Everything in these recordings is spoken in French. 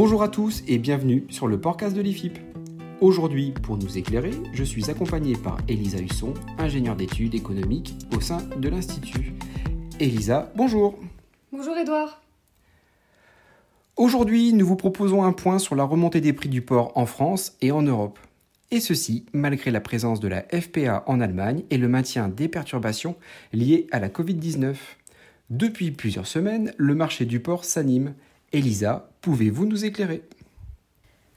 Bonjour à tous et bienvenue sur le podcast de l'IFIP. Aujourd'hui, pour nous éclairer, je suis accompagné par Elisa Husson, ingénieure d'études économiques au sein de l'Institut. Elisa, bonjour. Bonjour Edouard. Aujourd'hui, nous vous proposons un point sur la remontée des prix du porc en France et en Europe. Et ceci malgré la présence de la FPA en Allemagne et le maintien des perturbations liées à la Covid-19. Depuis plusieurs semaines, le marché du porc s'anime. Elisa, pouvez-vous nous éclairer?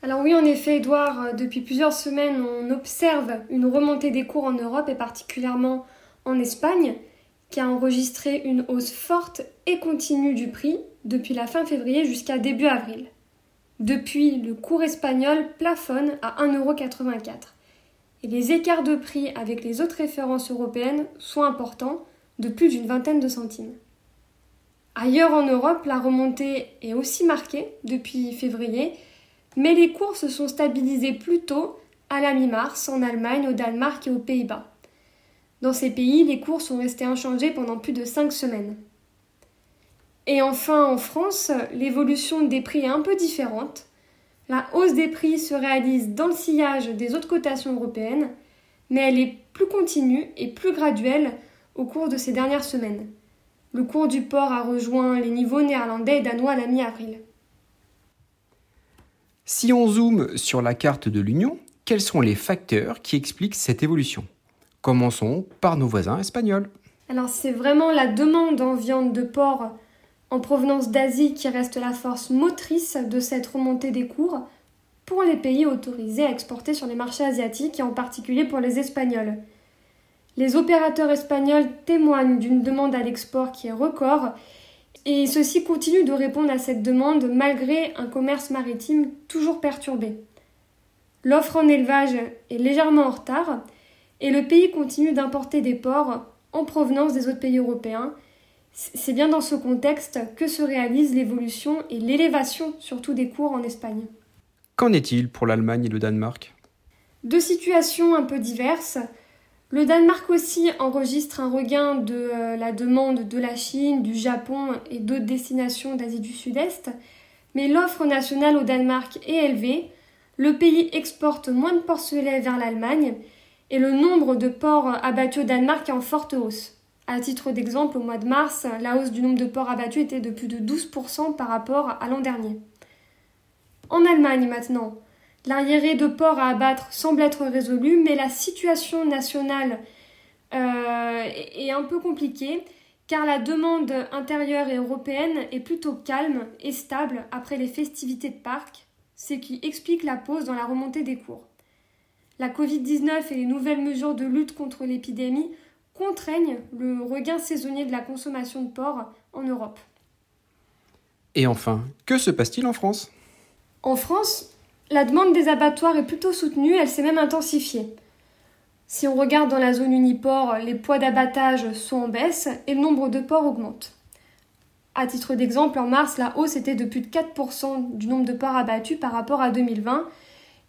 Alors oui, en effet, Edouard, euh, depuis plusieurs semaines, on observe une remontée des cours en Europe et particulièrement en Espagne, qui a enregistré une hausse forte et continue du prix depuis la fin février jusqu'à début avril. Depuis, le cours espagnol plafonne à 1,84€. Et les écarts de prix avec les autres références européennes sont importants, de plus d'une vingtaine de centimes. Ailleurs en Europe, la remontée est aussi marquée depuis février, mais les cours se sont stabilisés plus tôt à la mi-mars en Allemagne, au Danemark et aux Pays-Bas. Dans ces pays, les cours sont restés inchangés pendant plus de cinq semaines. Et enfin, en France, l'évolution des prix est un peu différente. La hausse des prix se réalise dans le sillage des autres cotations européennes, mais elle est plus continue et plus graduelle au cours de ces dernières semaines. Le cours du port a rejoint les niveaux néerlandais et danois à la mi-avril. Si on zoome sur la carte de l'Union, quels sont les facteurs qui expliquent cette évolution? Commençons par nos voisins espagnols. Alors c'est vraiment la demande en viande de porc en provenance d'Asie qui reste la force motrice de cette remontée des cours pour les pays autorisés à exporter sur les marchés asiatiques et en particulier pour les Espagnols. Les opérateurs espagnols témoignent d'une demande à l'export qui est record et ceux-ci continuent de répondre à cette demande malgré un commerce maritime toujours perturbé. L'offre en élevage est légèrement en retard et le pays continue d'importer des porcs en provenance des autres pays européens. C'est bien dans ce contexte que se réalise l'évolution et l'élévation surtout des cours en Espagne. Qu'en est-il pour l'Allemagne et le Danemark? Deux situations un peu diverses. Le Danemark aussi enregistre un regain de euh, la demande de la Chine, du Japon et d'autres destinations d'Asie du Sud-Est, mais l'offre nationale au Danemark est élevée, le pays exporte moins de porcelets vers l'Allemagne et le nombre de porcs abattus au Danemark est en forte hausse. À titre d'exemple, au mois de mars, la hausse du nombre de porcs abattus était de plus de 12% par rapport à l'an dernier. En Allemagne maintenant, L'arriéré de porc à abattre semble être résolu, mais la situation nationale euh, est un peu compliquée car la demande intérieure et européenne est plutôt calme et stable après les festivités de Pâques, ce qui explique la pause dans la remontée des cours. La Covid-19 et les nouvelles mesures de lutte contre l'épidémie contraignent le regain saisonnier de la consommation de porc en Europe. Et enfin, que se passe-t-il en France? En France, la demande des abattoirs est plutôt soutenue, elle s'est même intensifiée. Si on regarde dans la zone uniport, les poids d'abattage sont en baisse et le nombre de porcs augmente. À titre d'exemple, en mars, la hausse était de plus de 4% du nombre de porcs abattus par rapport à 2020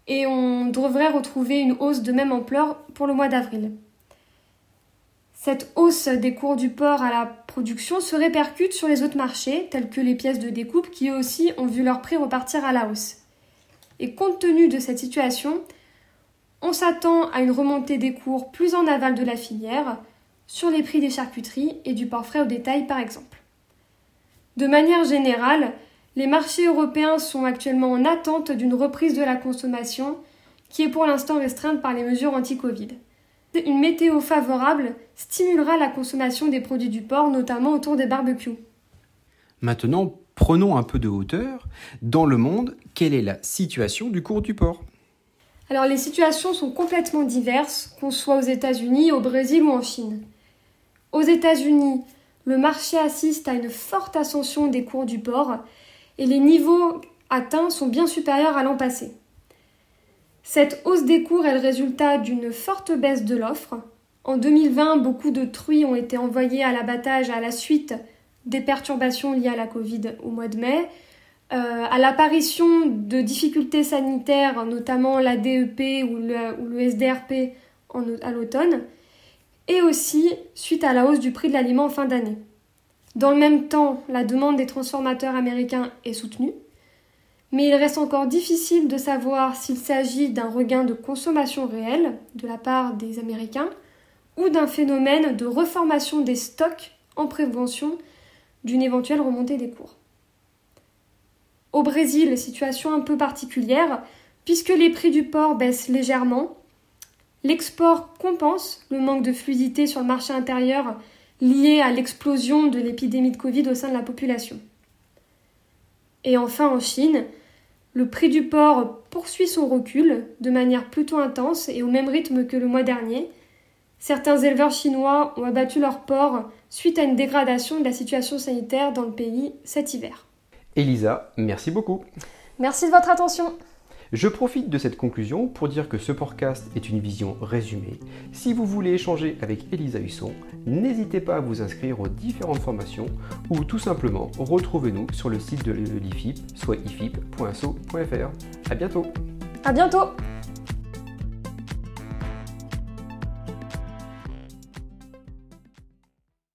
et on devrait retrouver une hausse de même ampleur pour le mois d'avril. Cette hausse des cours du porc à la production se répercute sur les autres marchés, tels que les pièces de découpe, qui eux aussi ont vu leur prix repartir à la hausse. Et compte tenu de cette situation, on s'attend à une remontée des cours plus en aval de la filière, sur les prix des charcuteries et du porc frais au détail par exemple. De manière générale, les marchés européens sont actuellement en attente d'une reprise de la consommation qui est pour l'instant restreinte par les mesures anti-Covid. Une météo favorable stimulera la consommation des produits du porc, notamment autour des barbecues. Maintenant, Prenons un peu de hauteur. Dans le monde, quelle est la situation du cours du porc Alors les situations sont complètement diverses, qu'on soit aux États-Unis, au Brésil ou en Chine. Aux États-Unis, le marché assiste à une forte ascension des cours du porc et les niveaux atteints sont bien supérieurs à l'an passé. Cette hausse des cours est le résultat d'une forte baisse de l'offre. En 2020, beaucoup de truies ont été envoyées à l'abattage à la suite des perturbations liées à la Covid au mois de mai, euh, à l'apparition de difficultés sanitaires, notamment la DEP ou le, SDRP à l'automne, et aussi suite à la hausse du prix de l'aliment en fin d'année. Dans le même temps, la demande des transformateurs américains est soutenue, mais il reste encore difficile de savoir s'il s'agit d'un regain de consommation réel de la part des Américains ou d'un phénomène de reformation des stocks en prévention d'une éventuelle remontée des cours. Au Brésil, situation un peu particulière, puisque les prix du porc baissent légèrement. L'export compense le manque de fluidité sur le marché intérieur lié à l'explosion de l'épidémie de Covid au sein de la population. Et enfin en Chine, le prix du porc poursuit son recul de manière plutôt intense et au même rythme que le mois dernier. Certains éleveurs chinois ont abattu leurs porcs suite à une dégradation de la situation sanitaire dans le pays cet hiver. Elisa, merci beaucoup. Merci de votre attention. Je profite de cette conclusion pour dire que ce podcast est une vision résumée. Si vous voulez échanger avec Elisa Husson, n'hésitez pas à vous inscrire aux différentes formations ou tout simplement retrouvez-nous sur le site de l'IFIP, soit ifip.so.fr. À bientôt. À bientôt.